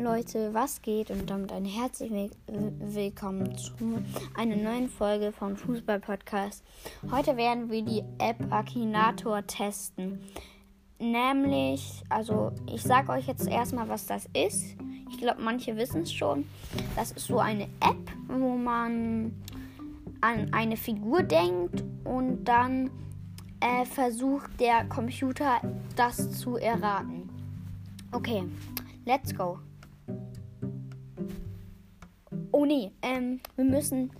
Leute, was geht? Und damit ein herzlich will willkommen zu einer neuen Folge vom Fußball Podcast. Heute werden wir die App Akinator testen. Nämlich, also ich sage euch jetzt erstmal, was das ist. Ich glaube, manche wissen es schon. Das ist so eine App, wo man an eine Figur denkt und dann äh, versucht der Computer das zu erraten. Okay, let's go. Oh nee, ähm, wir müssen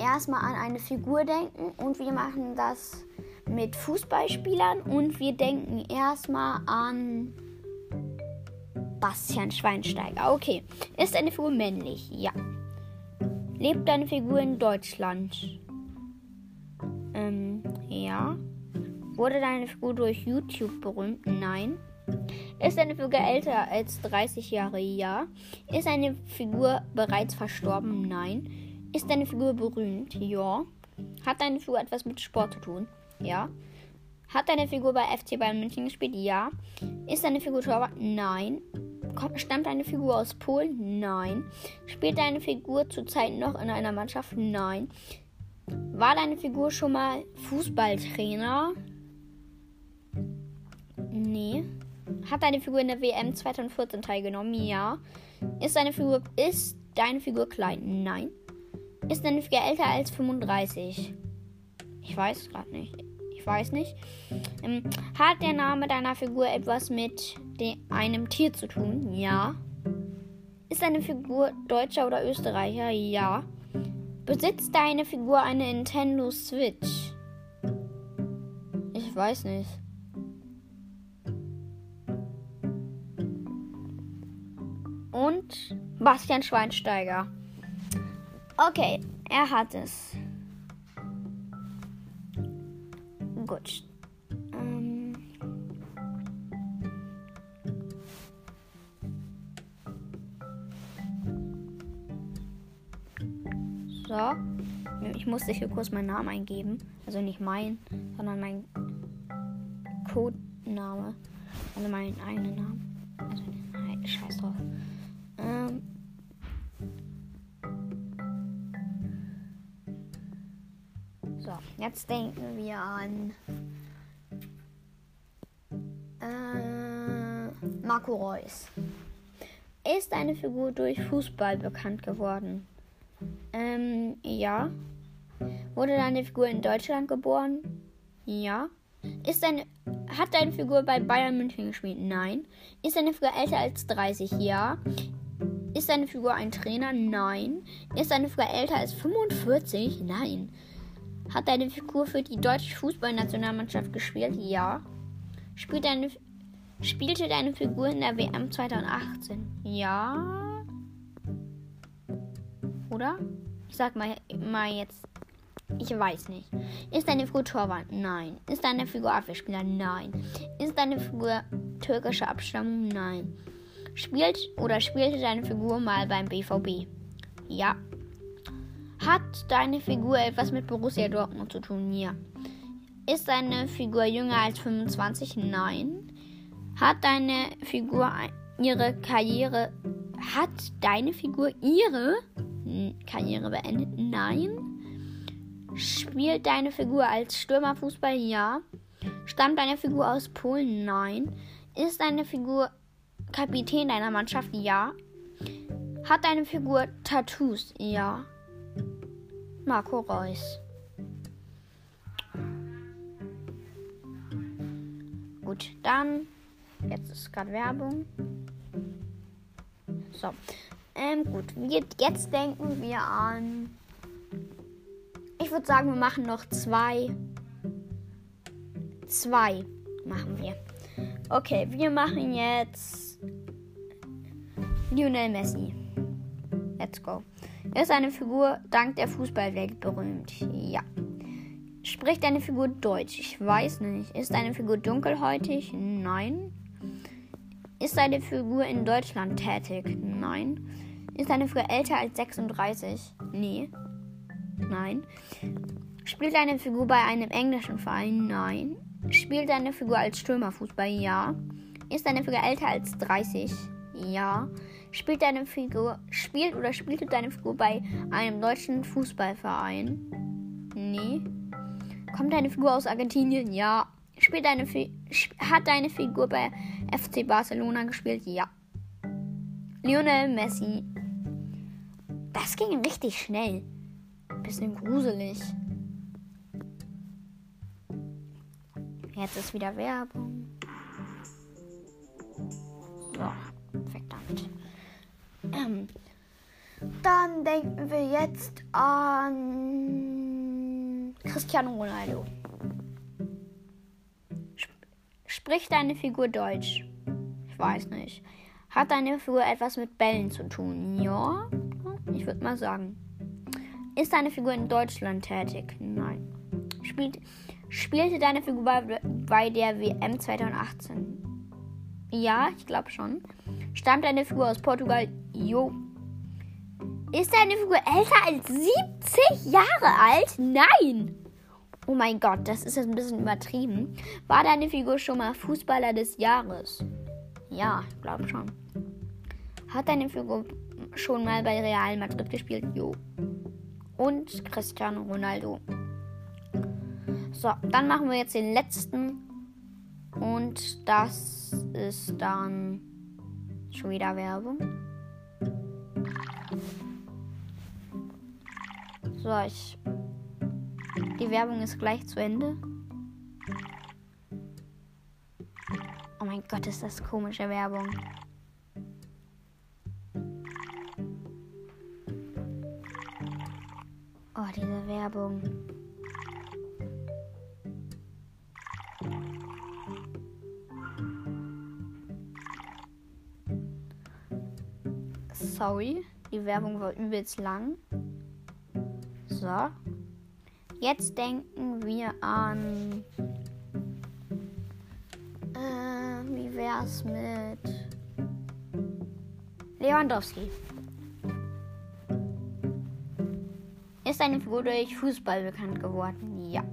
erstmal an eine Figur denken und wir machen das mit Fußballspielern und wir denken erstmal an Bastian Schweinsteiger. Okay, ist eine Figur männlich? Ja. Lebt deine Figur in Deutschland? Ähm, ja. Wurde deine Figur durch YouTube berühmt? Nein. Ist eine Figur älter als 30 Jahre? Ja. Ist eine Figur bereits verstorben? Nein. Ist deine Figur berühmt? Ja. Hat deine Figur etwas mit Sport zu tun? Ja. Hat deine Figur bei FC Bayern München gespielt? Ja. Ist deine Figur Torwart? Nein. Stammt deine Figur aus Polen? Nein. Spielt deine Figur zurzeit noch in einer Mannschaft? Nein. War deine Figur schon mal Fußballtrainer? Nee. Hat deine Figur in der WM 2014 teilgenommen? Ja. Ist deine Figur ist deine Figur klein? Nein. Ist deine Figur älter als 35? Ich weiß es gerade nicht. Ich weiß nicht. Ähm, hat der Name deiner Figur etwas mit einem Tier zu tun? Ja. Ist deine Figur Deutscher oder Österreicher? Ja. Besitzt deine Figur eine Nintendo Switch? Ich weiß nicht. Und Bastian Schweinsteiger. Okay, er hat es. Gut. Ähm so. Ich musste hier kurz meinen Namen eingeben. Also nicht mein, sondern mein Codename. Also meinen eigenen Namen. Also, nein, scheiß drauf. Ähm, so, jetzt denken wir an äh, Marco Reus. Ist eine Figur durch Fußball bekannt geworden? Ähm, ja. Wurde deine Figur in Deutschland geboren? Ja. Ist deine, hat deine Figur bei Bayern München gespielt? Nein. Ist deine Figur älter als 30? Ja. Ist deine Figur ein Trainer? Nein. Ist deine Figur älter als 45? Nein. Hat deine Figur für die deutsche Fußballnationalmannschaft gespielt? Ja. Spielt deine, spielte deine Figur in der WM 2018? Ja. Oder? Ich sag mal, mal jetzt. Ich weiß nicht. Ist deine Figur Torwart? Nein. Ist deine Figur Abwehrspieler? Nein. Ist deine Figur türkischer Abstammung? Nein. Spielt oder spielte deine Figur mal beim BVB? Ja. Hat deine Figur etwas mit Borussia Dortmund zu tun? Ja. Ist deine Figur jünger als 25? Nein. Hat deine Figur ihre Karriere hat deine Figur ihre Karriere beendet? Nein. Spielt deine Figur als Stürmerfußball? Ja. Stammt deine Figur aus Polen? Nein. Ist deine Figur Kapitän deiner Mannschaft? Ja. Hat deine Figur Tattoos? Ja. Marco Reus. Gut, dann. Jetzt ist gerade Werbung. So. Ähm, gut. Jetzt denken wir an. Ich würde sagen, wir machen noch zwei. Zwei machen wir. Okay, wir machen jetzt Lionel Messi. Let's go. Ist eine Figur dank der Fußballwelt berühmt? Ja. Spricht deine Figur Deutsch? Ich weiß nicht. Ist deine Figur dunkelhäutig? Nein. Ist deine Figur in Deutschland tätig? Nein. Ist deine Figur älter als 36? Nee. Nein. Spielt deine Figur bei einem englischen Verein? Nein. Spielt deine Figur als Stürmerfußball? Ja. Ist deine Figur älter als 30? Ja. Spielt deine Figur, spielt oder spielte deine Figur bei einem deutschen Fußballverein? Nee. Kommt deine Figur aus Argentinien? Ja. Spielt deine hat deine Figur bei FC Barcelona gespielt? Ja. Lionel Messi. Das ging richtig schnell. Bisschen gruselig. Jetzt ist wieder Werbung. So, verdammt. Ähm, dann denken wir jetzt an Cristiano Ronaldo. Spricht deine Figur Deutsch? Ich weiß nicht. Hat deine Figur etwas mit Bällen zu tun? Ja, ich würde mal sagen. Ist deine Figur in Deutschland tätig? Nein. Spielt, spielte deine Figur bei, bei der WM 2018? Ja, ich glaube schon. Stammt deine Figur aus Portugal? Jo. Ist deine Figur älter als 70 Jahre alt? Nein. Oh mein Gott, das ist jetzt ein bisschen übertrieben. War deine Figur schon mal Fußballer des Jahres? Ja, ich glaube schon. Hat deine Figur schon mal bei Real Madrid gespielt? Jo. Und Cristiano Ronaldo. So, dann machen wir jetzt den letzten. Und das ist dann schon wieder Werbung. So, ich. Die Werbung ist gleich zu Ende. Oh mein Gott, ist das komische Werbung. Oh, diese Werbung. Sorry, die Werbung war übelst lang. So. Jetzt denken wir an. Äh, wie wär's mit Lewandowski? Ist eine Figur durch Fußball bekannt geworden? Ja.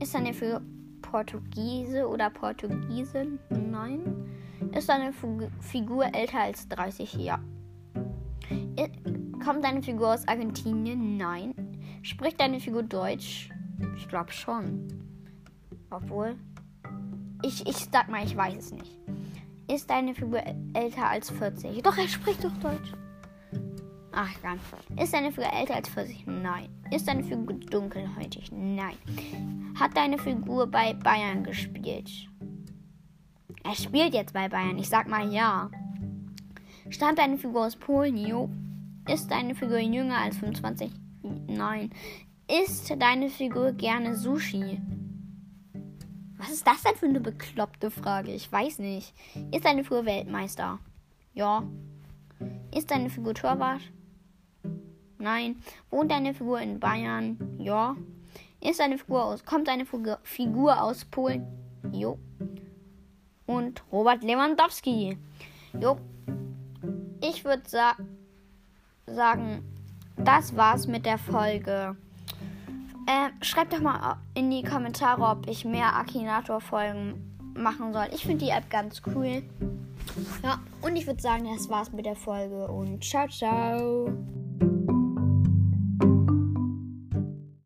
Ist eine Figur Portugiese oder Portugiesin? Nein. Ist eine Figur älter als 30? Ja. Kommt deine Figur aus Argentinien? Nein. Spricht deine Figur Deutsch? Ich glaube schon. Obwohl. Ich, ich sag mal, ich weiß es nicht. Ist deine Figur älter als 40? Doch, er spricht doch Deutsch. Ach, egal. Ist deine Figur älter als 40? Nein. Ist deine Figur dunkelhäutig? Nein. Hat deine Figur bei Bayern gespielt? Er spielt jetzt bei Bayern. Ich sag mal ja. Stammt deine Figur aus Polen? Jo. Ist deine Figur jünger als 25? Nein. Isst deine Figur gerne Sushi? Was ist das denn für eine bekloppte Frage? Ich weiß nicht. Ist deine Figur Weltmeister? Ja. Ist deine Figur Torwart? Nein. Wohnt deine Figur in Bayern? Ja. Ist deine Figur aus. Kommt deine Figur aus Polen? Jo. Und Robert Lewandowski. Jo. Ich würde sa sagen, das war's mit der Folge. Äh, schreibt doch mal in die Kommentare, ob ich mehr Akinator-Folgen machen soll. Ich finde die App ganz cool. Ja, und ich würde sagen, das war's mit der Folge und ciao, ciao.